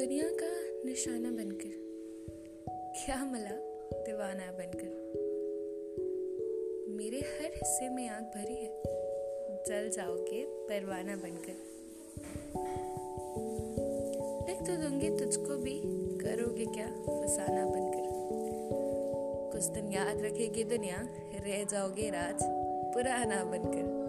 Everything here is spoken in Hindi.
दुनिया का निशाना बनकर। क्या मला दीवाना बनकर। मेरे हर हिस्से में आग भरी है। जल जाओगे, परवाना बनकर। लिख तो दूँगी, तुझको भी करोगे क्या फसाना बनकर। कुछ दिन याद रखेगी दुनिया, रह जाओगे राज, पुराना बनकर।